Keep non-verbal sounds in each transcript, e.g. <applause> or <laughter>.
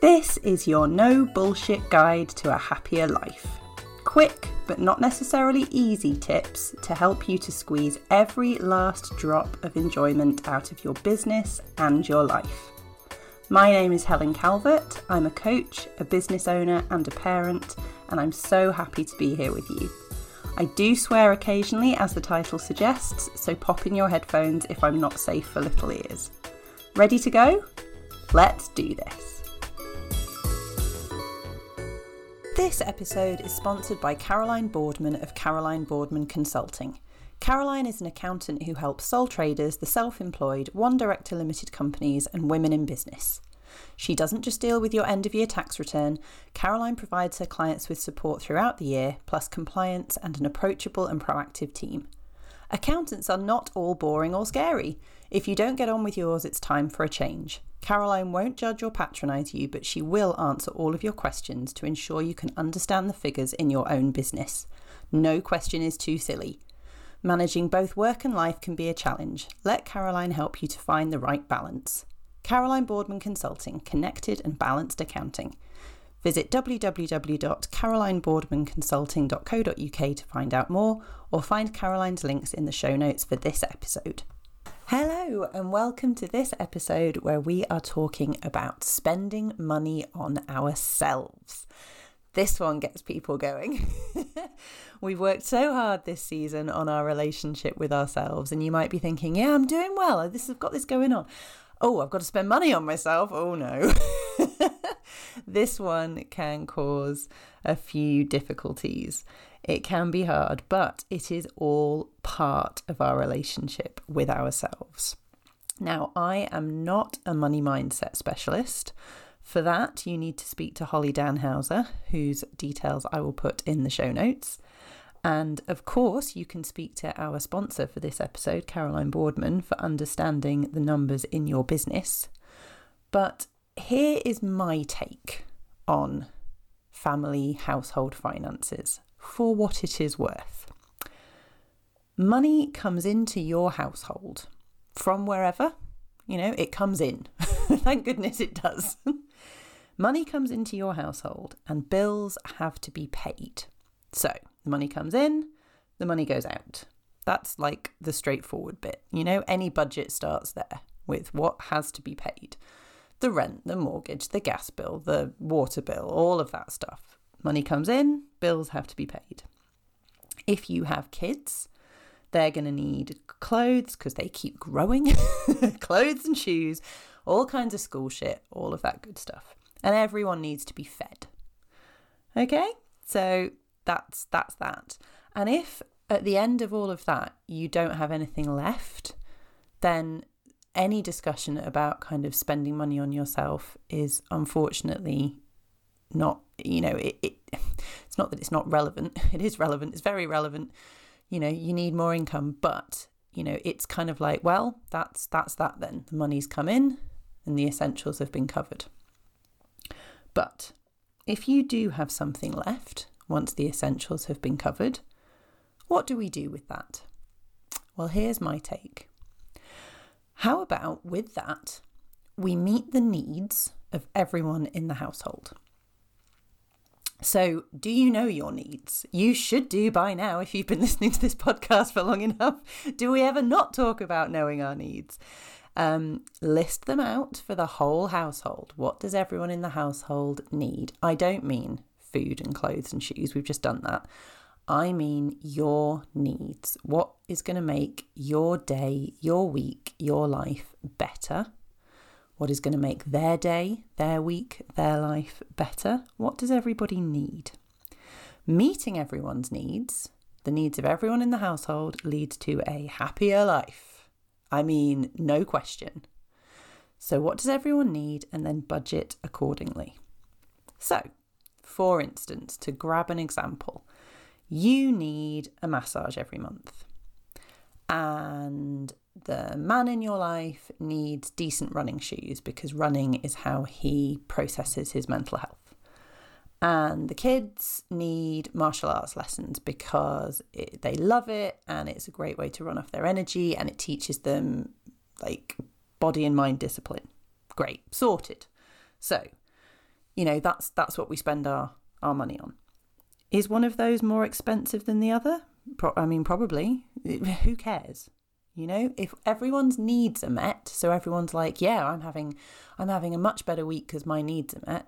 This is your no bullshit guide to a happier life. Quick, but not necessarily easy tips to help you to squeeze every last drop of enjoyment out of your business and your life. My name is Helen Calvert. I'm a coach, a business owner, and a parent, and I'm so happy to be here with you. I do swear occasionally, as the title suggests, so pop in your headphones if I'm not safe for little ears. Ready to go? Let's do this. This episode is sponsored by Caroline Boardman of Caroline Boardman Consulting. Caroline is an accountant who helps sole traders, the self employed, one director limited companies, and women in business. She doesn't just deal with your end of year tax return, Caroline provides her clients with support throughout the year, plus compliance and an approachable and proactive team. Accountants are not all boring or scary. If you don't get on with yours, it's time for a change. Caroline won't judge or patronise you, but she will answer all of your questions to ensure you can understand the figures in your own business. No question is too silly. Managing both work and life can be a challenge. Let Caroline help you to find the right balance. Caroline Boardman Consulting, Connected and Balanced Accounting. Visit www.carolineBoardmanConsulting.co.uk to find out more or find Caroline's links in the show notes for this episode. Hello, and welcome to this episode where we are talking about spending money on ourselves. This one gets people going. <laughs> We've worked so hard this season on our relationship with ourselves, and you might be thinking, Yeah, I'm doing well. This has got this going on oh, I've got to spend money on myself. Oh no. <laughs> this one can cause a few difficulties. It can be hard, but it is all part of our relationship with ourselves. Now, I am not a money mindset specialist. For that, you need to speak to Holly Danhauser, whose details I will put in the show notes. And of course, you can speak to our sponsor for this episode, Caroline Boardman, for understanding the numbers in your business. But here is my take on family household finances for what it is worth. Money comes into your household from wherever, you know, it comes in. <laughs> Thank goodness it does. <laughs> Money comes into your household and bills have to be paid. So, the money comes in, the money goes out. That's like the straightforward bit. You know, any budget starts there with what has to be paid the rent, the mortgage, the gas bill, the water bill, all of that stuff. Money comes in, bills have to be paid. If you have kids, they're going to need clothes because they keep growing, <laughs> clothes and shoes, all kinds of school shit, all of that good stuff. And everyone needs to be fed. Okay? So that's that's that. And if at the end of all of that you don't have anything left, then any discussion about kind of spending money on yourself is unfortunately not you know it, it <laughs> it's not that it's not relevant <laughs> it is relevant it's very relevant you know you need more income but you know it's kind of like well that's that's that then the money's come in and the essentials have been covered but if you do have something left once the essentials have been covered. What do we do with that? Well, here's my take. How about with that, we meet the needs of everyone in the household? So, do you know your needs? You should do by now if you've been <laughs> listening to this podcast for long enough. Do we ever not talk about knowing our needs? Um, list them out for the whole household. What does everyone in the household need? I don't mean food and clothes and shoes. We've just done that. I mean your needs. What is going to make your day, your week, your life better? What is going to make their day, their week, their life better? What does everybody need? Meeting everyone's needs, the needs of everyone in the household, leads to a happier life. I mean, no question. So, what does everyone need? And then budget accordingly. So, for instance, to grab an example, you need a massage every month. And the man in your life needs decent running shoes because running is how he processes his mental health. And the kids need martial arts lessons because it, they love it and it's a great way to run off their energy and it teaches them like body and mind discipline. Great, sorted. So you know, that's that's what we spend our, our money on. Is one of those more expensive than the other? Pro- I mean, probably. <laughs> Who cares? You know, if everyone's needs are met, so everyone's like, yeah, I'm having, I'm having a much better week because my needs are met.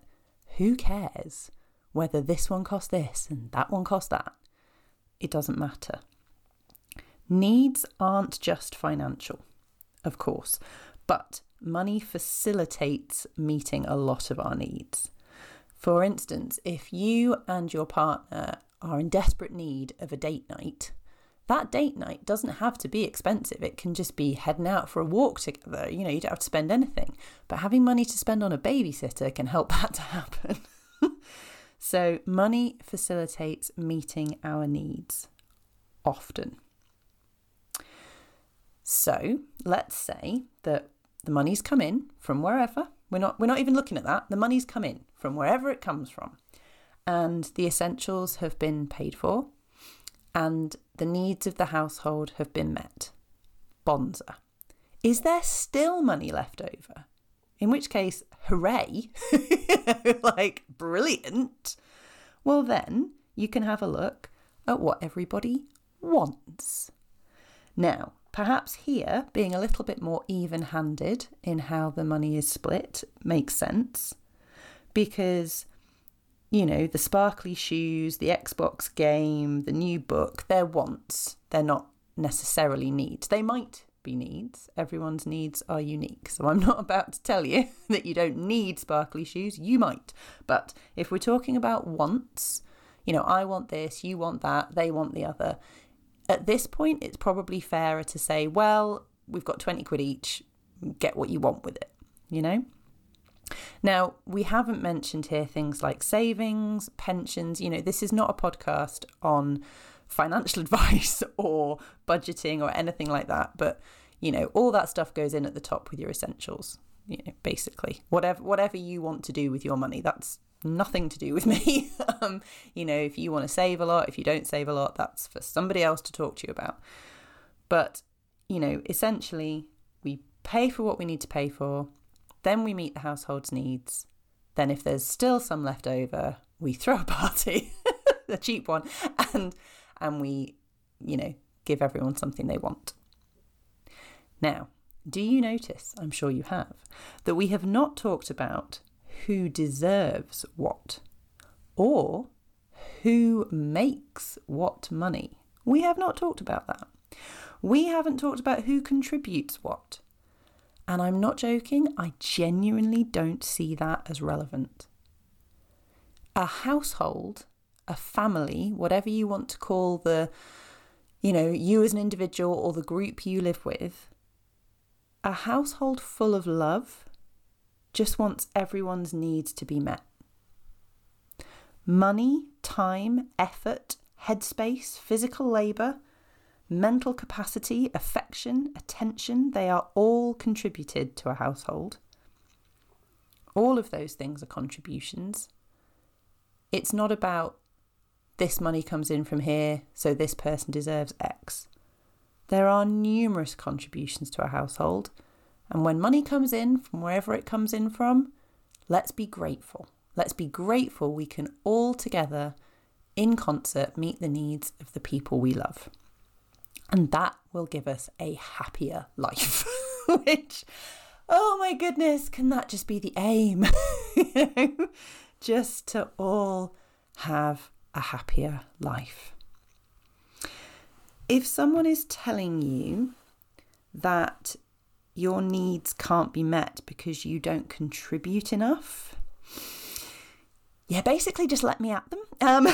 Who cares whether this one costs this and that one costs that? It doesn't matter. Needs aren't just financial, of course, but money facilitates meeting a lot of our needs. For instance, if you and your partner are in desperate need of a date night, that date night doesn't have to be expensive. It can just be heading out for a walk together. You know, you don't have to spend anything. But having money to spend on a babysitter can help <laughs> that to happen. <laughs> so, money facilitates meeting our needs often. So, let's say that the money's come in from wherever. We're not we're not even looking at that. The money's come in from wherever it comes from. And the essentials have been paid for and the needs of the household have been met. Bonza. Is there still money left over? In which case, hooray! <laughs> like, brilliant! Well, then you can have a look at what everybody wants. Now, perhaps here, being a little bit more even handed in how the money is split makes sense because you know, the sparkly shoes, the Xbox game, the new book, they're wants. They're not necessarily needs. They might be needs. Everyone's needs are unique. So I'm not <laughs> about to tell you <laughs> that you don't need sparkly shoes. You might. But if we're talking about wants, you know, I want this, you want that, they want the other. At this point, it's probably fairer to say, well, we've got 20 quid each, get what you want with it, you know? Now, we haven't mentioned here things like savings, pensions. You know, this is not a podcast on financial <laughs> advice or budgeting or anything like that, but you know, all that stuff goes in at the top with your essentials. You know, basically, whatever whatever you want to do with your money, that's nothing to do with me. <laughs> um, you know, if you want to save a lot, if you don't save a lot, that's for somebody else to talk to you about. But you know, essentially, we pay for what we need to pay for. Then we meet the household's needs. Then, if there's still some left over, we throw a party, <laughs> a cheap one, and and we, you know, give everyone something they want. Now, do you notice, I'm sure you have, that we have not talked about who deserves what or who makes what money? We have not talked about that. We haven't talked about who contributes what. And I'm not joking, I genuinely don't see that as relevant. A household, a family, whatever you want to call the, you know, you as an individual or the group you live with, a household full of love just wants everyone's needs to be met. Money, time, effort, headspace, physical labour, mental capacity, affection, attention, they are all contributed to a household. All of those things are contributions. It's not about this money comes in from here, so this person deserves X. There are numerous contributions to a household, and when money comes in from wherever it comes in from, let's be grateful. Let's be grateful we can all together, in concert, meet the needs of the people we love. And that will give us a happier life, <laughs> which, oh my goodness, can that just be the aim? <laughs> just to all have a happier life. If someone is telling you that your needs can't be met because you don't contribute enough, yeah, basically just let me at them. Um,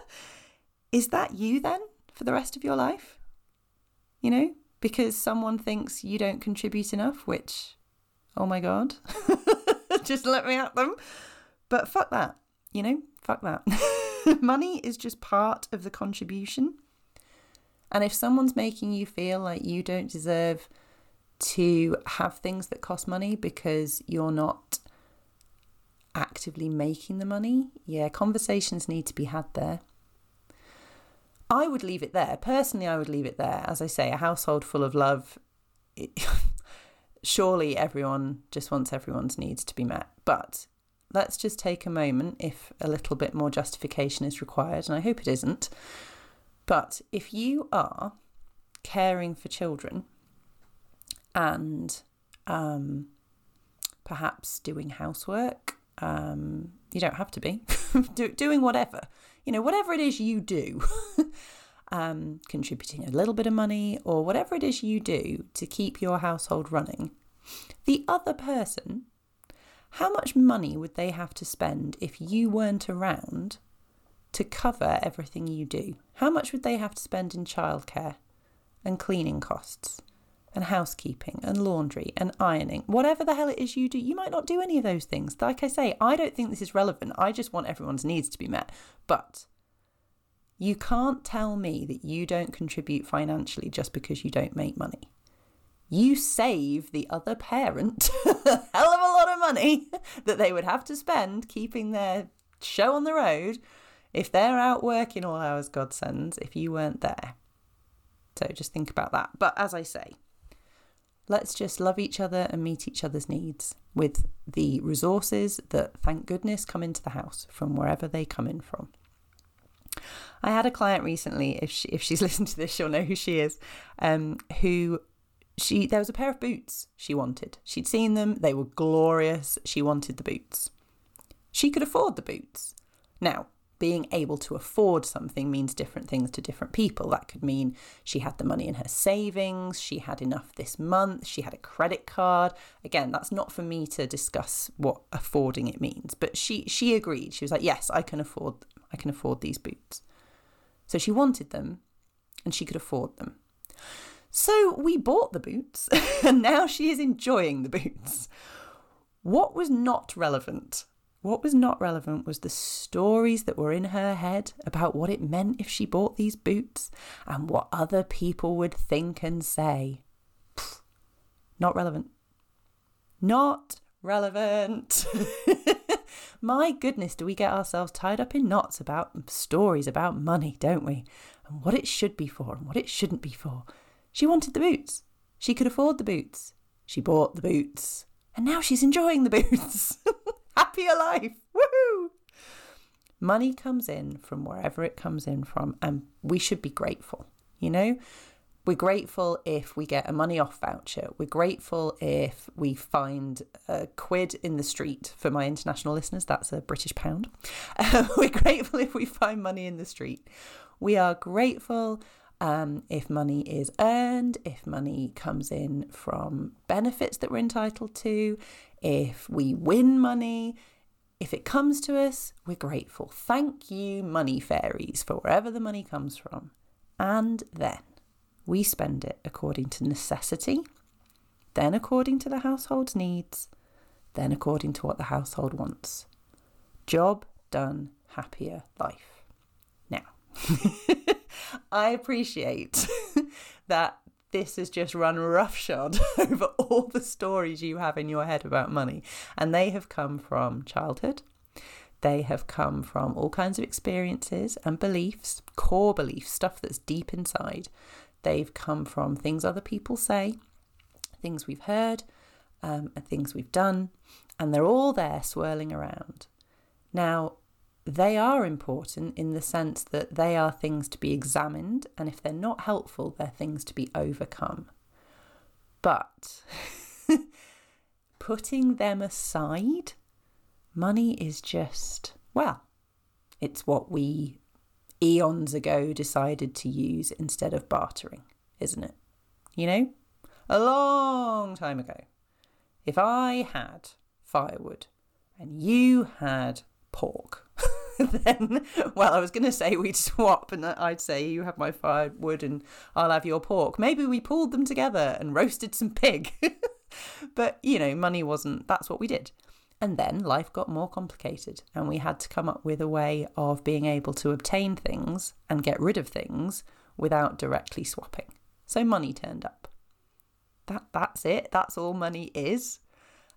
<laughs> is that you then? for the rest of your life? You know, because someone thinks you don't contribute enough, which, oh my God, <laughs> just let me at them. But fuck that, you know, fuck that. <laughs> Money is just part of the contribution. And if someone's making you feel like you don't deserve to have things that cost money because you're not actively making the money, yeah, conversations need to be had there. I would leave it there. Personally, I would leave it there. As I say, a household full of love. It, <laughs> surely everyone just wants everyone's needs to be met. But let's just take a moment if a little bit more justification is required, and I hope it isn't. But if you are caring for children and um, perhaps doing housework, um, you don't have to be <laughs> do, doing whatever, you know, whatever it is you do, <laughs> um, contributing a little bit of money or whatever it is you do to keep your household running. The other person how much money would they have to spend if you weren't around to cover everything you do? How much would they have to spend in childcare and cleaning costs and housekeeping and laundry and ironing? Whatever the hell it is you do, you might not do any of those things. Like I say, I don't think this is relevant. I just want everyone's needs to be met. But you can't tell me that you don't contribute financially just because you don't make money you save the other parent a <laughs> hell of a lot of money <laughs> that they would have to spend keeping their show on the road if they're out working all hours God sends if you weren't there. So just think about that. But as I say, let's just love each other and meet each other's needs with the resources that, thank goodness, come into the house from wherever they come in from. I had a client recently, if she, if she's <laughs> listened to this, she'll know who she is, um, who she there was a pair of boots she wanted. She'd seen them, they were glorious. She wanted the boots. She could afford the boots. Now, being able to afford something means different things to different people. That could mean she had the money in her savings, she had enough this month, she had a credit card. Again, that's not for me to discuss what affording it means, but she she agreed. She was like, "Yes, I can afford I can afford these boots." So she wanted them and she could afford them. So we bought the boots, <laughs> and now she is enjoying the boots. What was not relevant? What was not relevant was the stories that were in her head about what it meant if she bought these boots and what other people would think and say. Pfft, not relevant. Not relevant. <laughs> My goodness, do we get ourselves tied up in knots about stories about money, don't we? And what it should be for and what it shouldn't be for. She wanted the boots. She could afford the boots. She bought the boots. And now she's enjoying the boots. <laughs> Happier life. Woohoo! Money comes in from wherever it comes in from, and we should be grateful. You know, we're grateful if we get a money off voucher. We're grateful if we find a quid in the street. For my international listeners, that's a British pound. Uh, <laughs> we're grateful if we find money in the street. We are grateful um, if money is earned, if money comes in from benefits that we're entitled to, if we win money, if it comes to us, we're grateful. Thank you, money fairies, for wherever the money comes from. And then we spend it according to necessity, then according to the household's needs, then according to what the household wants. Job done, happier life. Now, <laughs> I appreciate <laughs> that this has just run roughshod <laughs> over all the stories you have in your head about money. And they have come from childhood. They have come from all kinds of experiences and beliefs, core beliefs, stuff that's deep inside. They've come from things other people say, things we've heard, um, and things we've done. And they're all there swirling around. Now, they are important in the sense that they are things to be examined, and if they're not helpful, they're things to be overcome. But <laughs> putting them aside, money is just, well, it's what we eons ago decided to use instead of bartering, isn't it? You know, a long time ago, if I had firewood and you had pork, <laughs> then, well, I was going to say we'd swap and I'd say you have my firewood and I'll have your pork. Maybe we pulled them together and roasted some pig. <laughs> but, you know, money wasn't, that's what we did. And then life got more complicated, and we had to come up with a way of being able to obtain things and get rid of things without directly swapping. So money turned up. That that's it. That's all money is.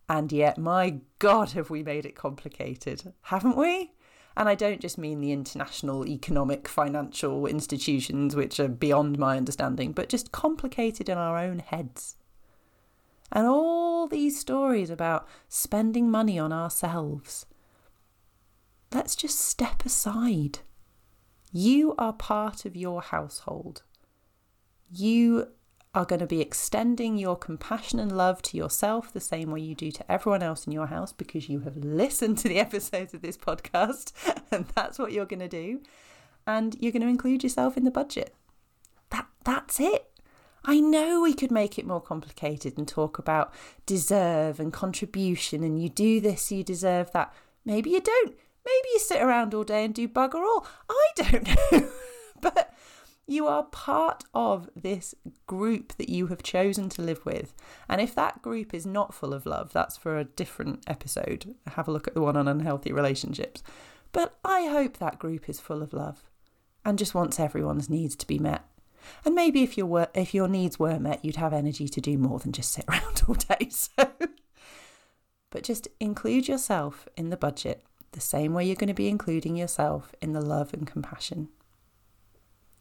And yet, my God, have we made it complicated, haven't we? And I don't just mean the international economic financial institutions, which are beyond my understanding, but just complicated in our own heads. And all these stories about spending money on ourselves, let's just step aside. You are part of your household. You are going to be extending your compassion and love to yourself the same way you do to everyone else in your house because you have listened to the <laughs> episodes of this podcast <laughs> and that's what you're going to do. And you're going to include yourself in the budget. That that's it. I know we could make it more complicated and talk about deserve and contribution and you do this, you deserve that. Maybe you don't. Maybe you sit around all day and do bugger all. I don't <laughs> know. but you are part of this group that you have chosen to live with. And if that group is not full of love, that's for a different episode. Have a look at the one on unhealthy relationships. But I hope that group is full of love and just wants everyone's needs to be met. And maybe if your if your needs were met, you'd have energy to do more than just sit <laughs> around all day. So but just include yourself in the budget the same way you're going to be including yourself in the love and compassion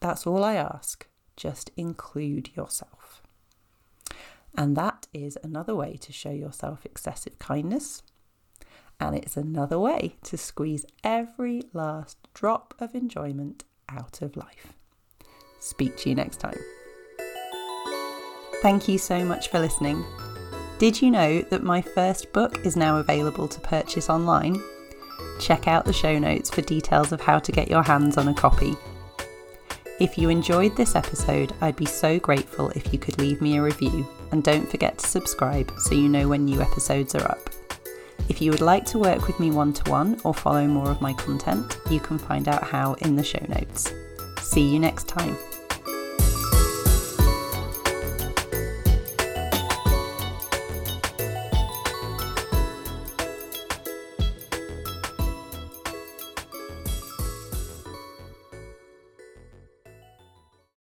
that's all I ask. Just include yourself. And that is another way to show yourself excessive kindness. And it's another way to squeeze every last drop of enjoyment out of life. Speak to you next time. Thank you so much for listening. Did you know that my first book is now available to purchase online? Check out the show notes for details of how to get your hands on a copy. If you enjoyed this episode, I'd be so grateful if you could leave me a review and don't forget to subscribe so you know when new episodes are up. If you would like to work with me one to one or follow more of my content, you can find out how in the show notes. See you next time.